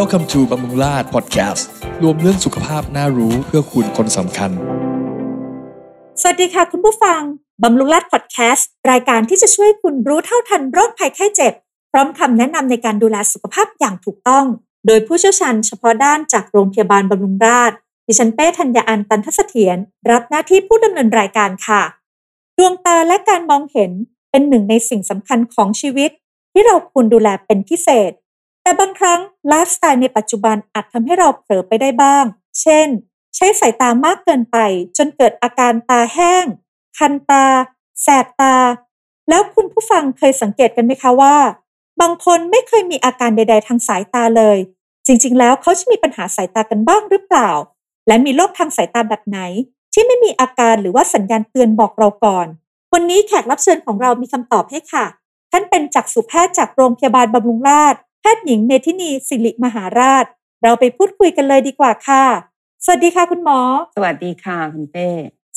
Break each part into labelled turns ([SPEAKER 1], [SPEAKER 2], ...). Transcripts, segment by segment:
[SPEAKER 1] Welcome to บำรุงราช Podcast รวมเรื่องสุขภาพน่ารู้เพื่อคุณคนสำคัญ
[SPEAKER 2] สวัสดีค่ะคุณผู้ฟัง บำรุงราชพอดแคสต์รายการที่จะช่วยคุณรู้เท่าทันโรคภัยไข้เจ็บ พร้อมคำแนะนำในการดูแลสุขภาพอย่างถูกต้อง โดยผู้เชี่ยวชาญเฉพาะด้านจากโรงพยาบาลบำรุงราษฎร์ดิฉันเป้ธัญญาอันตันทเสถียรรับหน้าที่ผู้ดำเนินรายการค่ะ ดวงตาและการมองเห็นเป็นหนึ่งในสิ่งสำคัญของชีวิต ที่เราควรดูแลเป็นพิเศษ แต่บางครั้งไลฟ์สไตล์ในปัจจุบันอาจทำให้เราเผลอไปได้บ้าง เช่น ใช้สายตามากเกินไป จนเกิดอาการตาแห้ง คันตา แสบตา แล้วคุณผู้ฟังเคยสังเกตกันไหมคะว่า บางคนไม่เคยมีอาการใด ๆ ทางสายตาเลย จริง ๆ แล้วเขาจะมีปัญหาสายตากันบ้างหรือเปล่า และมีโรคทางสายตาแบบไหน ที่ไม่มีอาการหรือว่าสัญญาณเตือนบอกเราก่อน วันนี้แขกรับเชิญของเรามีคำตอบให้ค่ะ ท่านเป็นจักษุแพทย์จากโรงพยาบาลบำรุงราษฎร์ ทย์หญิงเมธินีสิริมหาราช เราไปพูดคุยกันเลยดีกว่าค่ะ สวัสดีค่ะคุณหมอ
[SPEAKER 3] สวัสดีค่ะคุณเป้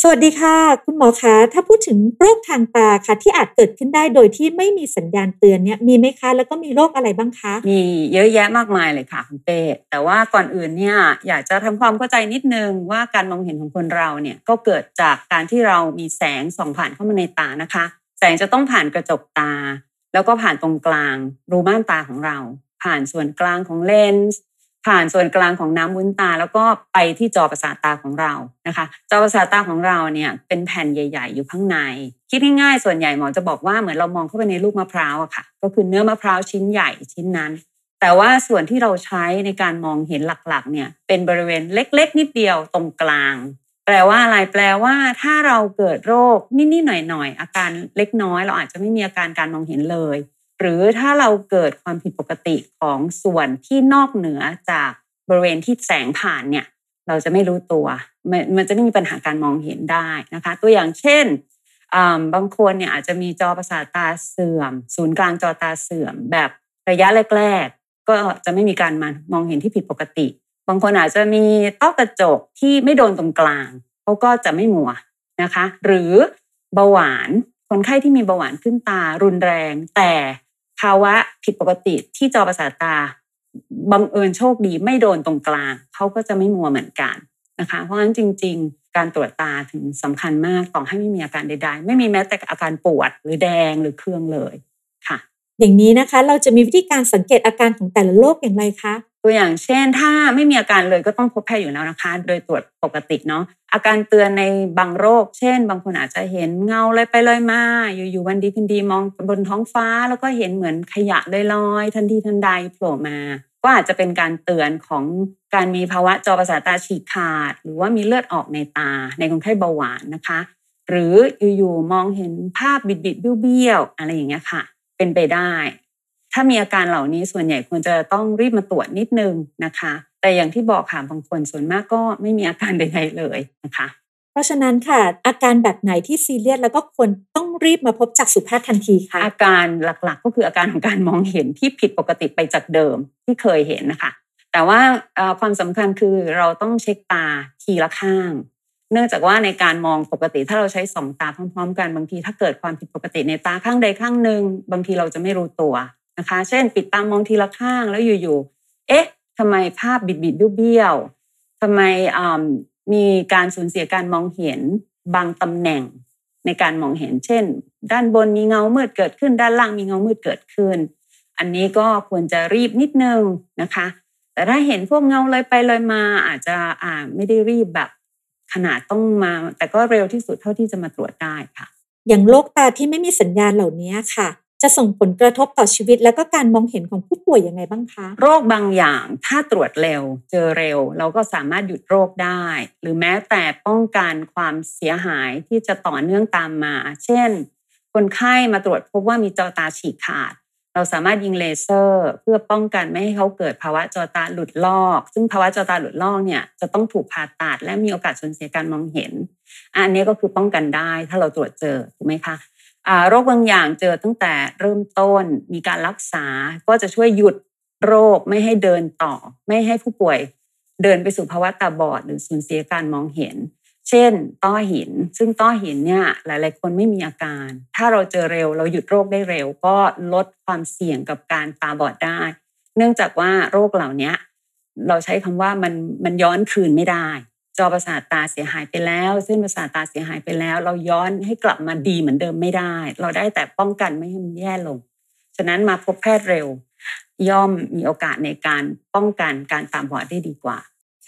[SPEAKER 2] สวัสดีค่ะ คุณหมอคะถ้าพูดถึงโรคทางตาค่ะ ที่อาจเกิดขึ้นได้โดยที่ไม่มีสัญญาณเตือนเนี่ยมีไหมคะ แล้วก็มีโรคอะไรบ้างคะ
[SPEAKER 3] มีเยอะแยะมากมายเลยค่ะคุณเป้แต่ว่าก่อนอื่นเนี่ยอยากจะทำความเข้าใจนิดนึงว่าการมองเห็นของคนเราเนี่ยก็เกิดจากการที่เรามีแสงส่องผ่านเข้ามาในตานะคะ แสงจะต้องผ่านกระจกตา แล้วก็ผ่านตรงกลางรูม่านตาของเรา ผ่านส่วนกลางของเลนส์ผ่านส่วนกลางของน้ำวุ้นตา แล้วก็ไปที่จอประสาทตาของเรานะคะ จอประสาทตาของเราเนี่ยเป็นแผ่นใหญ่ ๆ อยู่ข้างใน คิดง่ายๆส่วนใหญ่หมอจะบอกว่าเหมือนเรามองเข้าไปในลูกมะพร้าวอะค่ะ ก็คือเนื้อมะพร้าวชิ้นใหญ่ชิ้นนั้น แต่ว่าส่วนที่เราใช้ในการมองเห็นหลักๆเนี่ยเป็นบริเวณเล็ก ๆ นิดเดียวตรงกลาง แปลว่าอะไรแปลว่า ถ้าเราเกิดโรคนิดๆหน่อยๆอาการเล็กน้อย เราอาจจะไม่มีอาการการมองเห็นเลย หรือถ้าเราเกิดความผิดปกติของส่วนที่นอกเหนือจากบริเวณที่แสงผ่านเนี่ย เราจะไม่รู้ตัว มันมันจะไม่มีปัญหาการมองเห็นได้นะคะ ตัวอย่างเช่นบางคนเนี่ยอาจจะมีจอประสาทตาเสื่อม ศูนย์กลางจอตาเสื่อม แบบระยะแรก ๆ ก็จะไม่มีการมามองเห็นที่ผิดปกติ บางคนอาจจะมีต้อกระจกที่ไม่โดนตรงกลางเขาก็จะไม่มัวนะคะ หรือเบาหวานคนไข้ที่มีเบาหวานขึ้นตารุนแรง แต่ภาวะผิดปกติที่จอประสาทตาบังเอิญโชคดีไม่โดนตรงกลางเขาก็จะไม่มัวเหมือนกันนะคะ เพราะฉะนั้นจริง ๆ การตรวจตาถึงสำคัญมากต่อให้ไม่มีอาการใด ๆ ไม่มีแม้แต่อาการปวดหรือแดงหรือเครื่องเลยค่ะ
[SPEAKER 2] อย่างนี้นะคะเราจะมีวิธีการสังเกตอาการของแต่ละโรคอย่างไรคะ
[SPEAKER 3] ตัวอย่างเช่น ถ้าไม่มีอาการเลยก็ต้องพบแพทย์อยู่แล้วนะคะ โดยตรวจปกติเนาะอาการเตือนในบางโรค เช่น บางคนอาจจะเห็นเงาลอยไปลอยมา อยู่ๆวันดีคืนดีมองบนท้องฟ้า แล้วก็เห็นเหมือนขยะลอยๆทันทีทันใดโผล่มา ก็อาจจะเป็นการเตือนของการมีภาวะจอประสาทตาฉีกขาด หรือว่ามีเลือดออกในตาในคนไข้เบาหวานนะคะ หรืออยู่ๆมองเห็นภาพบิดบิดเบี้ยวๆอะไรอย่างเงี้ยค่ะ เป็นไปได้ ถ้ามีอาการเหล่านี้ส่วนใหญ่ควรจะต้องรีบมาตรวจนิดนึงนะคะ แต่อย่างที่บอกค่ะบางคนส่วนมากก็ไม่มีอาการใดๆเลยนะคะ
[SPEAKER 2] เพราะฉะนั้นค่ะอาการแบบไหนที่ซีเรียสแล้วก็ควรต้องรีบมาพบจักษุแพทย์ทันทีคะ
[SPEAKER 3] อาการหลักๆ ก็คืออาการของการมองเห็นที่ผิดปกติไปจากเดิมที่เคยเห็นนะคะ แต่ว่าความสำคัญคือเราต้องเช็คตาทีละข้าง เนื่องจากว่าในการมองปกติถ้าเราใช้สองตาพร้อมๆ กันบางทีถ้าเกิดความผิดปกติในตาข้างใดข้างหนึ่งบางทีเราจะไม่รู้ตัว นะคะ เช่น ปิดตามองทีละข้างแล้วอยู่ๆเอ๊ะทำไมภาพบิดบิดเบี้ยวทำไมมีการสูญเสียการมองเห็นบางตำแหน่งในการมองเห็น เช่น ด้านบนมีเงามืดเกิดขึ้น ด้านล่างมีเงามืดเกิดขึ้น อันนี้ก็ควรจะรีบนิดนึงนะคะ แต่ถ้าเห็นพวกเงาเลยไปเลยมาอาจจะอ่าไม่ได้รีบแบบขนาดต้องมา แต่ก็เร็วที่สุดเท่าที่จะมาตรวจได้ค่ะ
[SPEAKER 2] อย่างโรคตาที่ไม่มีสัญญาณเหล่านี้ค่ะ จะส่งผลกระทบต่อชีวิต และก็การมองเห็นของผู้ป่วยยังไงบ้างคะ
[SPEAKER 3] โรคบางอย่างถ้าตรวจเร็ว เจอเร็ว เราก็สามารถหยุดโรคได้ หรือแม้แต่ป้องกันความเสียหายที่จะต่อเนื่องตามมา เช่น คนไข้มาตรวจพบว่ามีจอตาฉีกขาด เราสามารถยิงเลเซอร์ เพื่อป้องกันไม่ให้เขาเกิดภาวะจอตาหลุดลอก ซึ่งภาวะจอตาหลุดลอกเนี่ยจะต้องถูกผ่าตัดและมีโอกาสสูญเสียการมองเห็น อันนี้ก็คือป้องกันได้ถ้าเราตรวจเจอถูกไหมคะ โรคบางอย่างเจอตั้งแต่เริ่มต้นมีการรักษาก็จะช่วยหยุดโรคไม่ให้เดินต่อ ไม่ให้ผู้ป่วยเดินไปสู่ภาวะตาบอด หรือสูญเสียการมองเห็น เช่น ต้อหิน ซึ่งต้อหินเนี่ยหลาย ๆ คนไม่มีอาการ ถ้าเราเจอเร็วเราหยุดโรคได้เร็ว ก็ลดความเสี่ยงกับการตาบอดได้ เนื่องจากว่าโรคเหล่านี้เราใช้คำว่ามันมันย้อนคืนไม่ได้ จอประสาทตาเสียหายไปแล้ว เส้นประสาทตาเสียหายไปแล้ว เราย้อนให้กลับมาดีเหมือนเดิมไม่ได้ เราได้แต่ป้องกันไม่ให้มันแย่ลง ฉะนั้นมาพบแพทย์เร็ว ย่อมมีโอกาสในการป้องกันการตาบอดได้ดีกว่า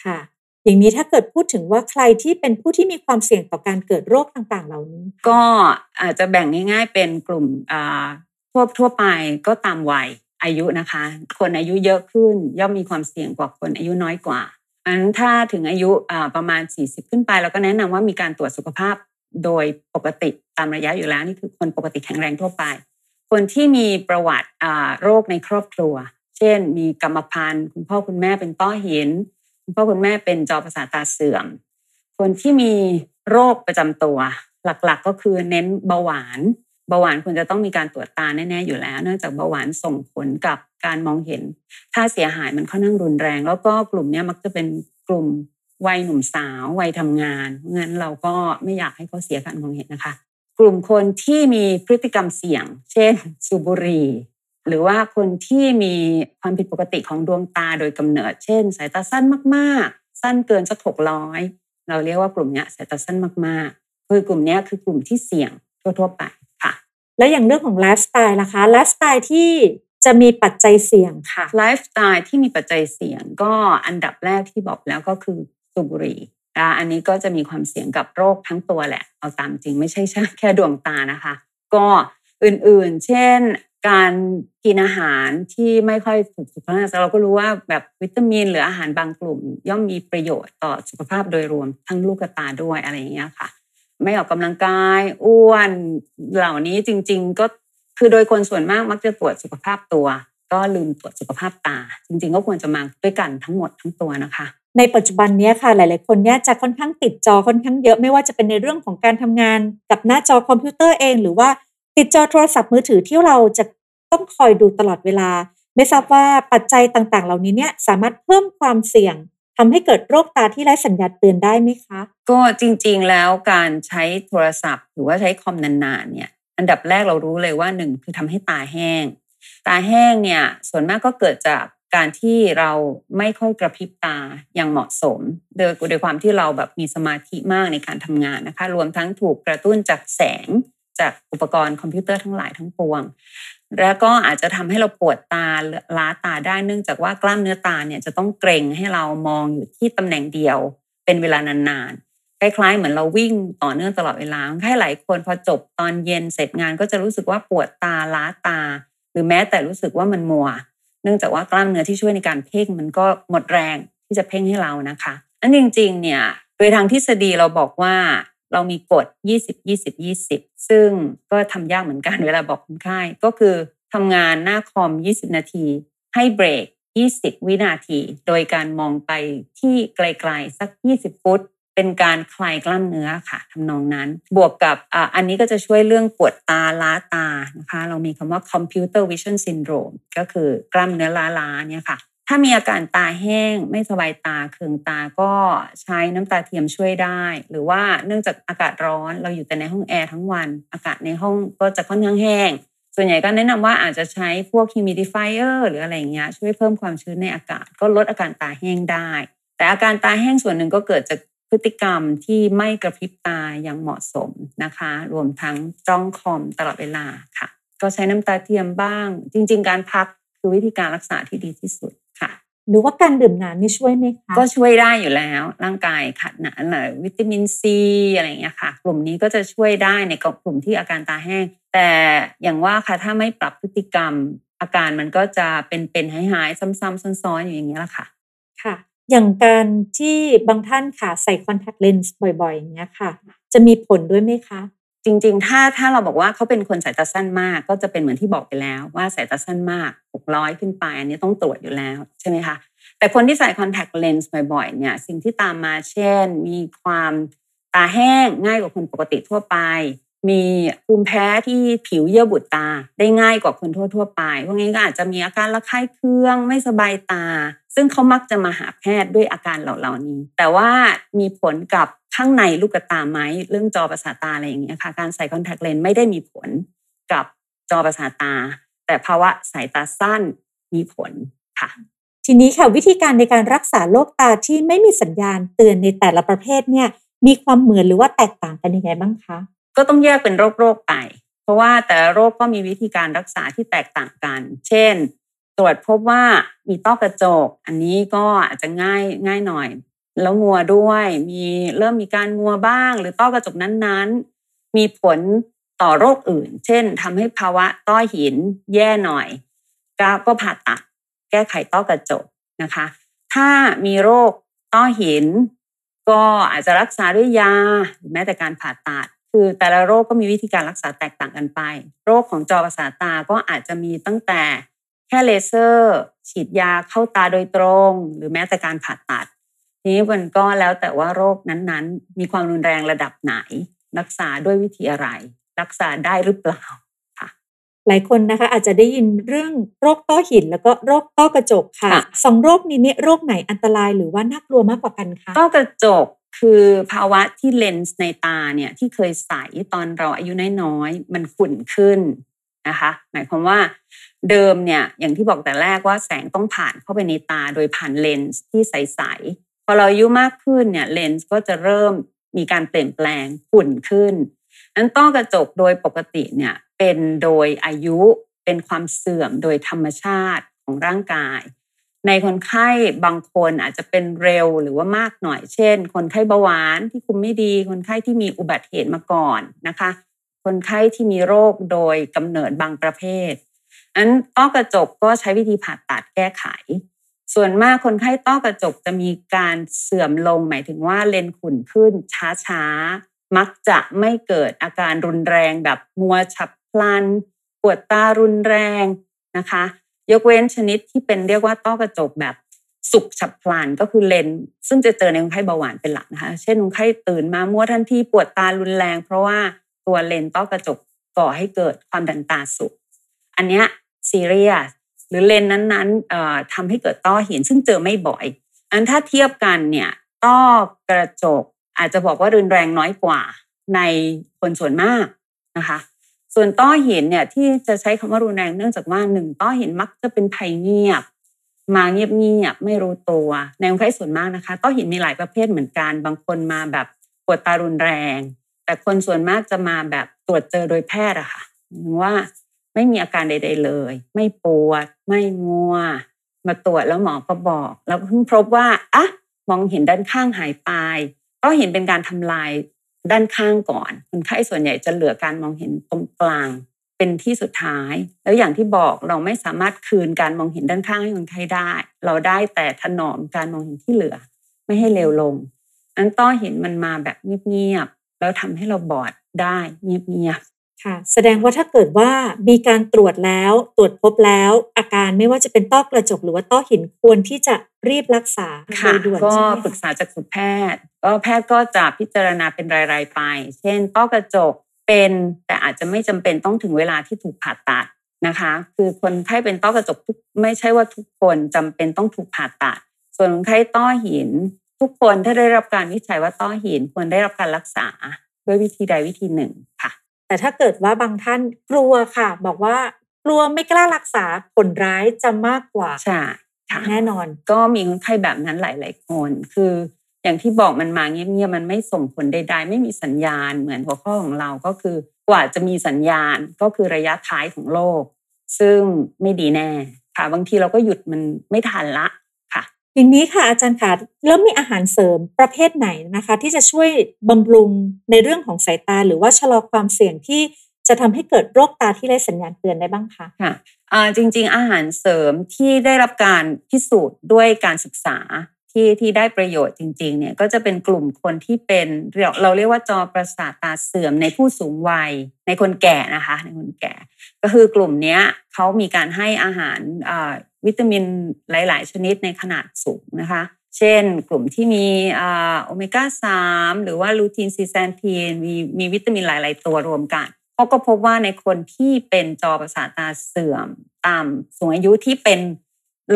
[SPEAKER 2] ค่ะ อย่างนี้ถ้าเกิดพูดถึงว่าใครที่เป็นผู้ที่มีความเสี่ยงต่อการเกิดโรคต่างๆ เหล่านี้
[SPEAKER 3] ก็อาจจะแบ่งง่าย ๆ เป็นกลุ่มทั่วทั่วไปก็ตามวัยอายุนะคะ คนอายุเยอะขึ้นย่อมมีความเสี่ยงกว่าคนอายุน้อยกว่า อันถ้าถึงอายุประมาณ 40 ขึ้นไปเราก็แนะนำว่ามีการตรวจสุขภาพโดยปกติตามระยะอยู่แล้วนี่คือคนปกติแข็งแรงทั่วไป คนที่มีประวัติโรคในครอบครัว เช่น มีกรรมพันธุ์คุณพ่อคุณแม่เป็นต้อหิน คุณพ่อคุณแม่เป็นจอประสาทตาเสื่อม คนที่มีโรคประจำตัวหลักๆก็คือเน้นเบาหวาน เบาหวานควรจะต้องมีการตรวจตาแน่ๆอยู่แล้ว เนื่องจากเบาหวานส่งผลกับการมองเห็น ถ้าเสียหายมันค่อนข้างรุนแรง แล้วก็กลุ่มนี้มักจะเป็นกลุ่มวัยหนุ่มสาววัยทำงานงั้นเราก็ไม่อยากให้เขาเสียการมองเห็นนะคะ กลุ่มคนที่มีพฤติกรรมเสี่ยง เช่น สูบบุหรี่หรือว่าคนที่มีความผิดปกติของดวงตาโดยกำเนิด เช่น สายตาสั้นมากๆ สั้นเกินสักหกร้อยเราเรียกว่ากลุ่มนี้สายตาสั้นมากๆ คือกลุ่มนี้คือกลุ่มที่เสี่ยงทั่วๆไป
[SPEAKER 2] แล้วอย่างเรื่องของไลฟ์สไตล์ล่ะคะไลฟ์สไตล์ที่จะมีปัจจัยเสี่ยงค่ะ
[SPEAKER 3] ไลฟ์สไตล์ที่มีปัจจัยเสี่ยง ก็อันดับแรกที่บอกแล้วก็คือสูบบุหรี่อันนี้ก็จะมีความเสี่ยงกับโรคทั้งตัวแหละ เอาตามจริงไม่ใช่แค่ดวงตานะคะ ก็อื่นๆ เช่น การกินอาหารที่ไม่ค่อยถูกสุขภาพเราก็รู้ว่าแบบวิตามิน หรืออาหารบางกลุ่ม ย่อมมีประโยชน์ต่อสุขภาพโดยรวมทั้งลูกตาด้วยอะไรอย่างเงี้ยค่ะ ไม่ออกกำลังกาย อ้วน เหล่านี้จริง ๆ ก็คือโดยคนส่วนมากมักจะตรวจสุขภาพตัว ก็ลืมตรวจสุขภาพตา จริง ๆ ก็ควรจะมาด้วยกันทั้งหมดทั้งตัวนะคะ
[SPEAKER 2] ในปัจจุบันนี้ค่ะหลาย ๆ คนเนี่ยจะค่อนข้างติดจอค่อนข้างเยอะไม่ว่าจะเป็นในเรื่องของการทำงานกับหน้าจอคอมพิวเตอร์เอง หรือว่าติดจอโทรศัพท์มือถือที่เราจะต้องคอยดูตลอดเวลา ไม่ทราบว่าปัจจัยต่าง ๆ เหล่านี้เนี่ยสามารถเพิ่มความเสี่ยง ทำให้เกิดโรคตาที่ไร้สัญญาณเตือนได้ไหมคะ
[SPEAKER 3] ก็จริงๆแล้วการใช้โทรศัพท์ หรือว่าใช้คอมนานๆเนี่ยอันดับแรกเรารู้เลยว่าหนึ่งคือทำให้ตาแห้ง ตาแห้งเนี่ยส่วนมากก็เกิดจากการที่เราไม่ค่อยกระพริบตาอย่างเหมาะสม โดยโดยความที่เราแบบมีสมาธิมากในการทำงานนะคะ รวมทั้งถูกกระตุ้นจากแสงจากอุปกรณ์คอมพิวเตอร์ทั้งหลายทั้งปวง แล้วก็อาจจะทำให้เราปวดตาล้าตาได้เนื่องจากว่ากล้ามเนื้อตาเนี่ยจะต้องเกรงให้เรามองอยู่ที่ตำแหน่งเดียว เป็นเวลานานๆคล้ายๆ เหมือนเราวิ่งต่อเนื่องตลอดเวลาให้หลายคนพอจบตอนเย็นเสร็จงานก็จะรู้สึกว่าปวดตาล้าตา หรือแม้แต่รู้สึกว่ามันมัว เนื่องจากว่ากล้ามเนื้อที่ช่วยในการเพ่งมันก็หมดแรงที่จะเพ่งให้เรานะคะอันจริงๆเนี่ยโดยทางทฤษฎีเราบอกว่า เรามีกฎ 20 20 20 ซึ่งก็ทำยากเหมือนกันเวลาบอกคนไข้ก็คือทำงานหน้าคอม 20 นาที ให้เบรก 20 วินาที โดยการมองไปที่ไกลๆ สัก 20 ฟุต เป็นการคลายกล้ามเนื้อค่ะทำนองนั้น บวกกับอันนี้ก็จะช่วยเรื่องปวดตาล้าตานะคะ เรามีคำว่า computer vision syndrome ก็คือกล้ามเนื้อล้าๆเนี่ยค่ะ ถ้ามีอาการตาแห้งไม่สบายตาเคืองตาก็ใช้น้ำตาเทียมช่วยได้ หรือว่าเนื่องจากอากาศร้อนเราอยู่แต่ในห้องแอร์ทั้งวัน อากาศในห้องก็จะค่อนข้างแห้ง ส่วนใหญ่ก็แนะนำว่าอาจจะใช้พวก humidifier หรืออะไรเงี้ยช่วยเพิ่มความชื้นในอากาศ ก็ลดอาการตาแห้งได้ แต่อาการตาแห้งส่วนหนึ่งก็เกิดจากพฤติกรรมที่ไม่กระพริบตาอย่างเหมาะสมนะคะ รวมทั้งจ้องคอมตลอดเวลาค่ะ ก็ใช้น้ำตาเทียมบ้าง จริง ๆ การพักคือวิธีการรักษาที่ดีที่สุด
[SPEAKER 2] หรือว่าการดื่มน้ำนี่ช่วยไหมคะ
[SPEAKER 3] ก็ช่วยได้อยู่แล้ว ร่างกายขาดน้ำวิตามินซีอะไรอย่างเงี้ยค่ะ กลุ่มนี้ก็จะช่วยได้ในกลุ่มที่อาการตาแห้ง แต่อย่างว่าค่ะถ้าไม่ปรับพฤติกรรม อาการมันก็จะเป็นเป็นหายหายซ้ำๆซ้อนๆอยู่อย่างเงี้ยแหละค่ะ
[SPEAKER 2] ค่ะ อย่างการที่บางท่านค่ะใส่คอนแทคเลนส์บ่อยๆอย่างเงี้ยค่ะ จะมีผลด้วยไหมคะ
[SPEAKER 3] จริง ๆ ถ้าถ้าเราบอกว่าเขาเป็นคนสายตาสั้นมาก ก็จะเป็นเหมือนที่บอกไปแล้วว่าสายตาสั้นมาก 600 ขึ้นไป อันนี้ต้องตรวจอยู่แล้วใช่ไหมคะแต่คนที่ใส่คอนแทคเลนส์บ่อยๆเนี่ยสิ่งที่ตามมาเช่น มีความตาแห้งง่ายกว่าคนปกติทั่วไป มีภูมิแพ้ที่ผิวเยื่อบุตา ได้ง่ายกว่าคนทั่ว ๆ ไป พวกนี้ก็อาจจะมีอาการระคายเคืองไม่สบายตา ซึ่งเขามักจะมาหาแพทย์ด้วยอาการเหล่านี้ แต่ว่ามีผลกับข้างในลูกตาไหมเรื่องจอประสาทตาอะไรอย่างเงี้ยค่ะ การใส่คอนแทคเลนส์ไม่ได้มีผลกับจอประสาทตา แต่ภาวะสายตาสั้นมีผลค่ะ
[SPEAKER 2] ทีนี้ค่ะวิธีการในการรักษาโรคตาที่ไม่มีสัญญาณเตือนในแต่ละประเภทเนี่ยมีความเหมือนหรือว่าแตกต่างกันยังไงบ้างคะ
[SPEAKER 3] ก็ต้องแยกเป็นโรคโรคไป เพราะว่าแต่โรคก็มีวิธีการรักษาที่แตกต่างกัน เช่น ตรวจพบว่ามีต้อกระจก อันนี้ก็อาจจะง่ายง่ายหน่อย แล้วงัวด้วยมีเริ่มมีการงัวบ้าง หรือต้อกระจกนั้นๆ มีผลต่อโรคอื่น เช่นทำให้ภาวะต้อหินแย่หน่อยก็ก็ผ่าตัดแก้ไขต้อกระจกนะคะ ถ้ามีโรคต้อหิน ก็อาจจะรักษาด้วยยาหรือแม้แต่การผ่าตัด คือแต่ละโรคก็มีวิธีการรักษาแตกต่างกันไป โรคของจอประสาทตาก็อาจจะมีตั้งแต่แค่เลเซอร์ ฉีดยาเข้าตาโดยตรง หรือแม้แต่การผ่าตัดทีนี้มันก็แล้วแต่ว่าโรคนั้นๆ มีความรุนแรงระดับไหน รักษาด้วยวิธีอะไร รักษาได้หรือเปล่า
[SPEAKER 2] หลายคนนะคะอาจจะได้ยินเรื่องโรคต้อหิน แล้วก็โรคต้อกระจกค่ะ
[SPEAKER 3] ค่ะ
[SPEAKER 2] สองโรคนี้เนี่ยโรคไหนอันตรายหรือว่าน่ากลัวมากกว่ากันคะ
[SPEAKER 3] ต้อกระจก คือภาวะที่เลนส์ในตาเนี่ยที่เคยใสตอนเราอายุน้อยๆมันขุ่นขึ้นนะคะหมายความว่าเดิมเนี่ยอย่างที่บอกแต่แรกว่าแสงต้องผ่านเข้าไปในตาโดยผ่านเลนส์ที่ใสๆพอเราอายุมากขึ้นเนี่ยเลนส์ก็จะเริ่มมีการเปลี่ยนแปลงขุ่นขึ้นนั้นต้อกระจกโดยปกติเนี่ยเป็นโดยอายุเป็นความเสื่อมโดยธรรมชาติของร่างกาย ในคนไข้บางคนอาจจะเป็นเร็วหรือว่ามากหน่อยเช่น คนไข้เบาหวานที่คุมไม่ดี คนไข้ที่มีอุบัติเหตุมาก่อนนะคะ คนไข้ที่มีโรคโดยกำเนิดบางประเภทอันต้อกระจกก็ใช้วิธีผ่าตัดแก้ไข ส่วนมากคนไข้ต้อกระจกจะมีการเสื่อมลง หมายถึงว่าเลนขุ่นขึ้นช้าๆ มักจะไม่เกิดอาการรุนแรงแบบมัวฉับพลัน ปวดตารุนแรงนะคะ ยกเว้นชนิดที่เป็นเรียกว่าต้อกระจกแบบสุกฉับพลันก็คือเลนซึ่งจะเจอในคนไข้เบาหวานเป็นหลักนะคะ เช่นคนไข้ตื่นมามัวทันทีปวดตารุนแรง เพราะว่าตัวเลนต้อกระจกก่อให้เกิดความดันตาสูงอันเนี้ยซีเรียสหรือเลนนั้นๆทำให้เกิดต้อหินซึ่งเจอไม่บ่อย อันถ้าเทียบกันเนี่ยต้อกระจกอาจจะบอกว่ารุนแรงน้อยกว่าในคนส่วนมากนะคะ ส่วนต้อหินเนี่ยที่จะใช้คำว่ารุนแรงเนื่องจากว่าหนึ่งต้อหินมักจะเป็นภัยเงียบ มาเงียบๆไม่รู้ตัวในคนไข้ส่วนมากนะคะ ต้อหินมีหลายประเภทเหมือนกันบางคนมาแบบปวดตารุนแรง แต่คนส่วนมากจะมาแบบตรวจเจอโดยแพทย์อะค่ะว่าไม่มีอาการใด ๆ เลย ไม่ปวด ไม่งัว มาตรวจแล้วหมอก็บอกแล้วเพิ่งพบว่าอะมองเห็นด้านข้างหายไป ก็เห็นเป็นการทำลาย ด้านข้างก่อน คนไข้ส่วนใหญ่จะเหลือการมองเห็นตรงกลาง เป็นที่สุดท้าย แล้วอย่างที่บอกเราไม่สามารถคืนการมองเห็นด้านข้างให้คนไข้ได้ เราได้แต่ถนอมการมองเห็นที่เหลือ ไม่ให้เร็วลงนั้นต้อเห็นมันมาแบบเงียบๆแล้วทำให้เราบอดได้เงียบ
[SPEAKER 2] ค่ะแสดงว่าถ้าเกิดว่ามีการตรวจแล้วตรวจพบแล้ว อาการไม่ว่าจะเป็นต้อกระจกหรือว่าต้อหินควรที่จะรีบรักษา
[SPEAKER 3] ๆ
[SPEAKER 2] โด
[SPEAKER 3] ค่ะ
[SPEAKER 2] ยด่วน
[SPEAKER 3] ก็
[SPEAKER 2] ใช่ไหม
[SPEAKER 3] ปรึกษาจากสุแพทย์ ก็แพทย์ก็จะพิจารณาเป็นรายๆไป เช่น ต้อกระจกเป็นแต่อาจจะไม่จำเป็นต้องถึงเวลาที่ถูกผ่าตัดนะคะ คือคนไข้เป็นต้อกระจกทุกไม่ใช่ว่าทุกคนจำเป็นต้องถูกผ่าตัด ส่วนคนไข้ต้อหิน ทุกคนถ้าได้รับการวิจัยว่าต้อหินควรได้รับการรักษาด้วยวิธีใดวิธีหนึ่งค่ะ
[SPEAKER 2] แต่ถ้าเกิดว่าบางท่านกลัวค่ะ บอกว่ากลัวไม่กล้ารักษาผลร้ายจะมากกว่า
[SPEAKER 3] ใช่ค่ะ
[SPEAKER 2] แน่นอน
[SPEAKER 3] ก็มีคนไข้แบบนั้นหลาย ๆ คน คืออย่างที่บอกมันมาเงียบๆมันไม่ส่งผลใด ๆ ไม่มีสัญญาณเหมือนหัวข้อของเราก็คือกว่าจะมีสัญญาณก็คือระยะท้ายของโรคซึ่งไม่ดีแน่ค่ะ บางทีเราก็หยุดมันไม่ทันละค่ะ
[SPEAKER 2] ทีนี้ค่ะอาจารย์ค่ะแล้วมีอาหารเสริมประเภทไหนนะคะ ที่จะช่วยบำรุงในเรื่องของสายตา หรือว่าชะลอความเสี่ยงที่จะทำให้เกิดโรคตาที่ไร้สัญญาณเตือนได้บ้างคะ
[SPEAKER 3] ค่ะจริง ๆ อาหารเสริมที่ได้รับการพิสูจน์ด้วยการศึกษา ที่ที่ได้ประโยชน์จริง ๆ เนี่ยก็จะเป็นกลุ่มคนที่เป็นเราเรียกว่าจอประสาทตาเสื่อมในผู้สูงวัย ในคนแก่นะคะ ในคนแก่ ก็คือกลุ่มนี้เขามีการให้อาหารวิตามินหลาย ๆ ชนิดในขนาดสูงนะคะ เช่น กลุ่มที่มีโอเมก้าสามหรือว่าลูทีนซีแซนทีนมีมีวิตามินหลาย ๆ ตัวรวมกันเขาก็พบว่าในคนที่เป็นจอประสาทตาเสื่อมตามสูงอายุที่เป็น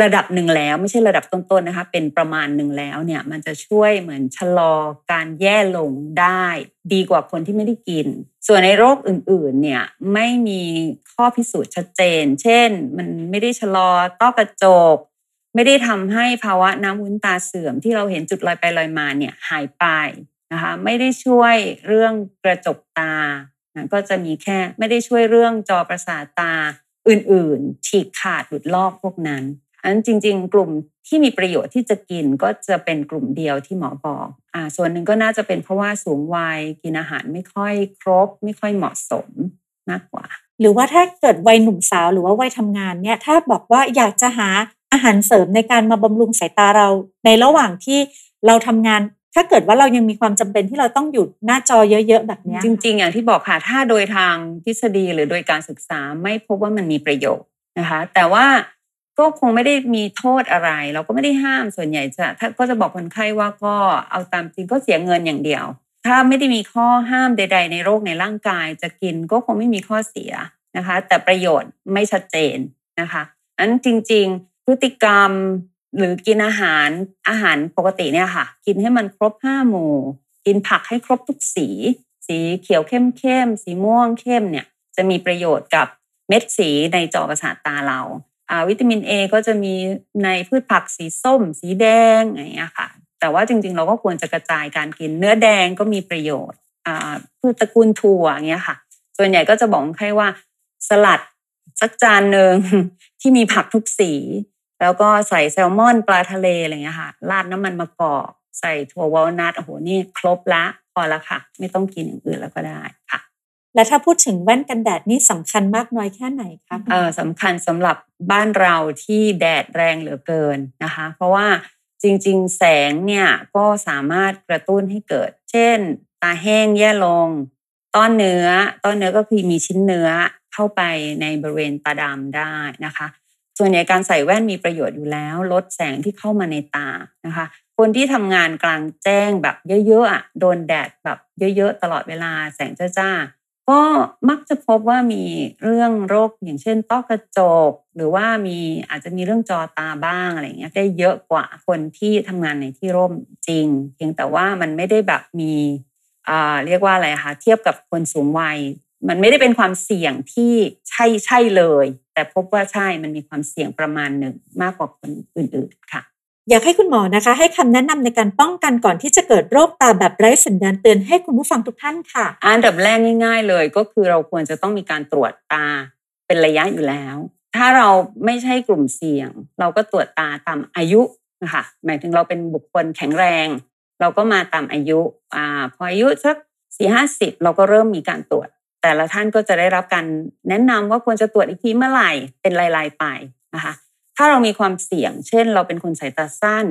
[SPEAKER 3] ระดับหนึ่งแล้วไม่ใช่ระดับต้นๆนะคะเป็นประมาณหนึ่งแล้วเนี่ยมันจะช่วยเหมือนชะลอการแย่ลงได้ ดีกว่าคนที่ไม่ได้กิน ส่วนในโรคอื่นๆเนี่ยไม่มีข้อพิสูจน์ชัดเจน เช่น มันไม่ได้ชะลอต้อกระจก ไม่ได้ทำให้ภาวะน้ำวุ้นตาเสื่อมที่เราเห็นจุดลอยไปลอยมาเนี่ยหายไปนะคะไม่ได้ช่วยเรื่องกระจกตานะก็จะมีแค่ไม่ได้ช่วยเรื่องจอประสาทตาอื่นๆ ฉีกขาดหลุดลอกพวกนั้น อันจริง ๆ กลุ่มที่มีประโยชน์ที่จะกินก็จะเป็นกลุ่มเดียวที่หมอบอกอ่าส่วนหนึ่งก็น่าจะเป็นเพราะว่าสูงวัยกินอาหารไม่ค่อยครบ ไม่ค่อยเหมาะสมมากกว่า
[SPEAKER 2] หรือว่าถ้าเกิดวัยหนุ่มสาวหรือว่าวัยทำงานเนี่ยถ้าบอกว่าอยากจะหาอาหารเสริมในการมาบำรุงสายตาเรา ในระหว่างที่เราทำงานถ้าเกิดว่าเรายังมีความจำเป็นที่เราต้องอยู่หน้าจอเยอะ ๆ แบบเนี้ย
[SPEAKER 3] จริง ๆ อย่างที่บอกค่ะ ถ้าโดยทางทฤษฎีหรือโดยการศึกษาไม่พบว่ามันมีประโยชน์นะคะ แต่ว่า ก็คงไม่ได้มีโทษอะไร เราก็ไม่ได้ห้ามส่วนใหญ่จะถ้าก็จะบอกคนไข้ว่าก็เอาตามจริงก็เสียเงินอย่างเดียว ถ้าไม่ได้มีข้อห้ามใด ๆ ในโรคในร่างกาย จะกินก็คงไม่มีข้อเสียนะคะ แต่ประโยชน์ไม่ชัดเจนนะคะอันจริง ๆ พฤติกรรมหรือกินอาหารอาหารปกติเนี่ยค่ะ กินให้มันครบห้าหมู่ กินผักให้ครบทุกสี สีเขียวเข้มเข้มสีม่วงเข้มเนี่ยจะมีประโยชน์กับเม็ดสีในจอประสาทตาเราอ่า วิตามิน A ก็จะมีในพืชผักสีส้ม สีแดงอะไรอย่างเงี้ยค่ะ แต่ว่าจริงๆ เราก็ควรจะกระจายการกินเนื้อแดงก็มีประโยชน์พืชตระกูลถั่วอย่างเงี้ยค่ะ ส่วนใหญ่ก็จะบอกคนไข้ว่าสลัดสักจานหนึ่งที่มีผักทุกสี แล้วก็ใส่แซลมอนปลาทะเลอะไรเงี้ยค่ะราดน้ำมันมะกอกใส่ถั่ววอลนัทโอ้โหนี่ครบละพอละค่ะ ไม่ต้องกินอย่างอื่นแล้วก็ได้ค่ะ
[SPEAKER 2] และถ้าพูดถึงแว่นกันแดดนี่สำคัญมากน้อยแค่ไหนคะ
[SPEAKER 3] เออสำคัญสำหรับบ้านเราที่แดดแรงเหลือเกินนะคะ เพราะว่าจริง ๆ แสงเนี่ยก็สามารถกระตุ้นให้เกิด เช่น ตาแห้งแย่ลง ต้อนเนื้อ ต้อนเนื้อก็คือมีชิ้นเนื้อเข้าไปในบริเวณตาดำได้นะคะ ส่วนใหญ่การใส่แว่นมีประโยชน์อยู่แล้ว ลดแสงที่เข้ามาในตานะคะ คนที่ทำงานกลางแจ้งแบบเยอะๆอะโดนแดดแบบเยอะ ๆ ตลอดเวลาแสงจ้าๆ ก็มักจะพบว่ามีเรื่องโรคอย่างเช่นต้อกระจก หรือว่ามีอาจจะมีเรื่องจอตาบ้างอะไรเงี้ยได้เยอะกว่าคนที่ทำงานในที่ร่มจริง เพียงแต่ว่ามันไม่ได้แบบมีอ่าเรียกว่าอะไรคะเทียบกับคนสูงวัย มันไม่ได้เป็นความเสี่ยงที่ใช่ใช่เลย แต่พบว่าใช่มันมีความเสี่ยงประมาณหนึ่งมากกว่าคนอื่นๆค่ะ
[SPEAKER 2] อยากให้คุณหมอนะคะ ให้คำแนะนำในการป้องกันก่อนที่จะเกิดโรคตาแบบไร้สัญญาณเตือนให้คุณผู้ฟังทุกท่านค่ะ
[SPEAKER 3] อันดับแรกง่าย ๆ เลยก็คือเราควรจะต้องมีการตรวจตาเป็นระยะอยู่แล้ว ถ้าเราไม่ใช่กลุ่มเสี่ยง เราก็ตรวจตาตามอายุนะคะหมายถึงเราเป็นบุคคลแข็งแรง เราก็มาตามอายุอ่าพออายุสักสี่ห้าสิบเราก็เริ่มมีการตรวจ แต่ละท่านก็จะได้รับการแนะนำว่าควรจะตรวจอีกทีเมื่อไหร่เป็นรายๆไปนะคะ ถ้าเรามีความเสี่ยง เช่น เราเป็นคนสายตาสั้น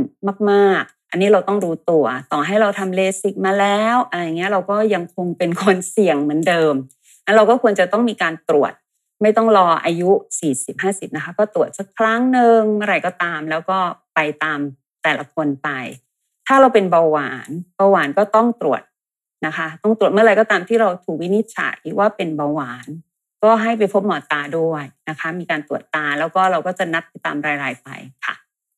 [SPEAKER 3] มากๆ อันนี้เราต้องรู้ตัว ต่อให้เราทำเลสิกมาแล้วอะไรเงี้ยเราก็ยังคงเป็นคนเสี่ยงเหมือนเดิมอันเราก็ควรจะต้องมีการตรวจ ไม่ต้องรออายุ 40-50 นะคะ ก็ตรวจสักครั้งหนึ่งเมื่อไหร่ก็ตาม แล้วก็ไปตามแต่ละคนไป ถ้าเราเป็นเบาหวานเบาหวานก็ต้องตรวจนะคะ ต้องตรวจเมื่อไหร่ก็ตามที่เราถูกวินิจฉัยว่าเป็นเบาหวาน ก็ให้ไปพบหมอตาด้วยนะคะ มีการตรวจตาแล้วก็เราก็จะนัดไปตามรายๆไปค่ะ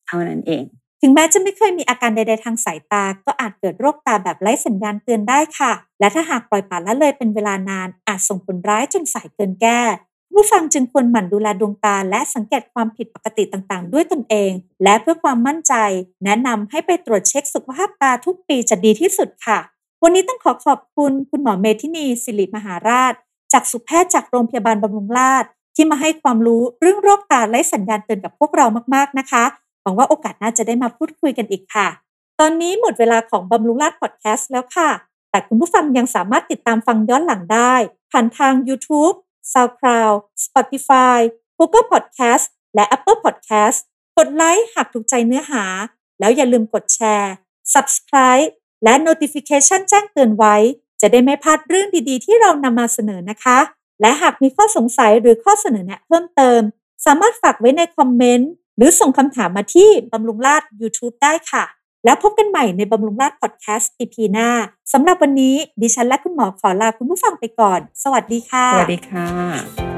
[SPEAKER 3] เท่านั้นเอง
[SPEAKER 2] ถึงแม้จะไม่เคยมีอาการใดๆทางสายตา ก็อาจเกิดโรคตาแบบไร้สัญญาณเตือนได้ค่ะ และถ้าหากปล่อยปละละเลยเป็นเวลานานอาจส่งผลร้ายจนสายเกินแก้ผู้ฟังจึงควรหมั่นดูแลดวงตาและสังเกตความผิดปกติต่างๆ ด้วยตนเอง และเพื่อความมั่นใจ แนะนำให้ไปตรวจเช็คสุขภาพตาทุกปีจะดีที่สุดค่ะ วันนี้ต้องขอขอบคุณคุณหมอเมธินีสิริมหาราช จากสุแพทย์จากโรงพยาบาลบำรุงราษฎร์ที่มาให้ความรู้เรื่องโรคตาไร้สัญญาณเตือนกับพวกเรามากๆนะคะ หวังว่าโอกาสหน้าจะได้มาพูดคุยกันอีกค่ะ ตอนนี้หมดเวลาของบำรุงราษฎร์พอดแคสต์แล้วค่ะ แต่คุณผู้ฟังยังสามารถติดตามฟังย้อนหลังได้ ผ่านทาง YouTube, SoundCloud, Spotify, Google Podcast และ Apple Podcast กดไลค์หากถูกใจเนื้อหา แล้วอย่าลืมกดแชร์ Subscribe และ Notification แจ้งเตือนไว้ จะได้ไม่พลาดเรื่องดีๆ ที่เรานำมาเสนอนะคะ และหากมีข้อสงสัยหรือข้อเสนอแนะเพิ่มเติม สามารถฝากไว้ในคอมเมนต์หรือส่งคำถามมาที่บำรุงราช YouTube ได้ค่ะ แล้วพบกันใหม่ในบำรุงราชพอดแคสต์ EP หน้าสำหรับวันนี้ดิฉันและคุณหมอขอลาคุณผู้ฟังไปก่อน สวัสดีค่ะ
[SPEAKER 3] สวัสดีค่ะ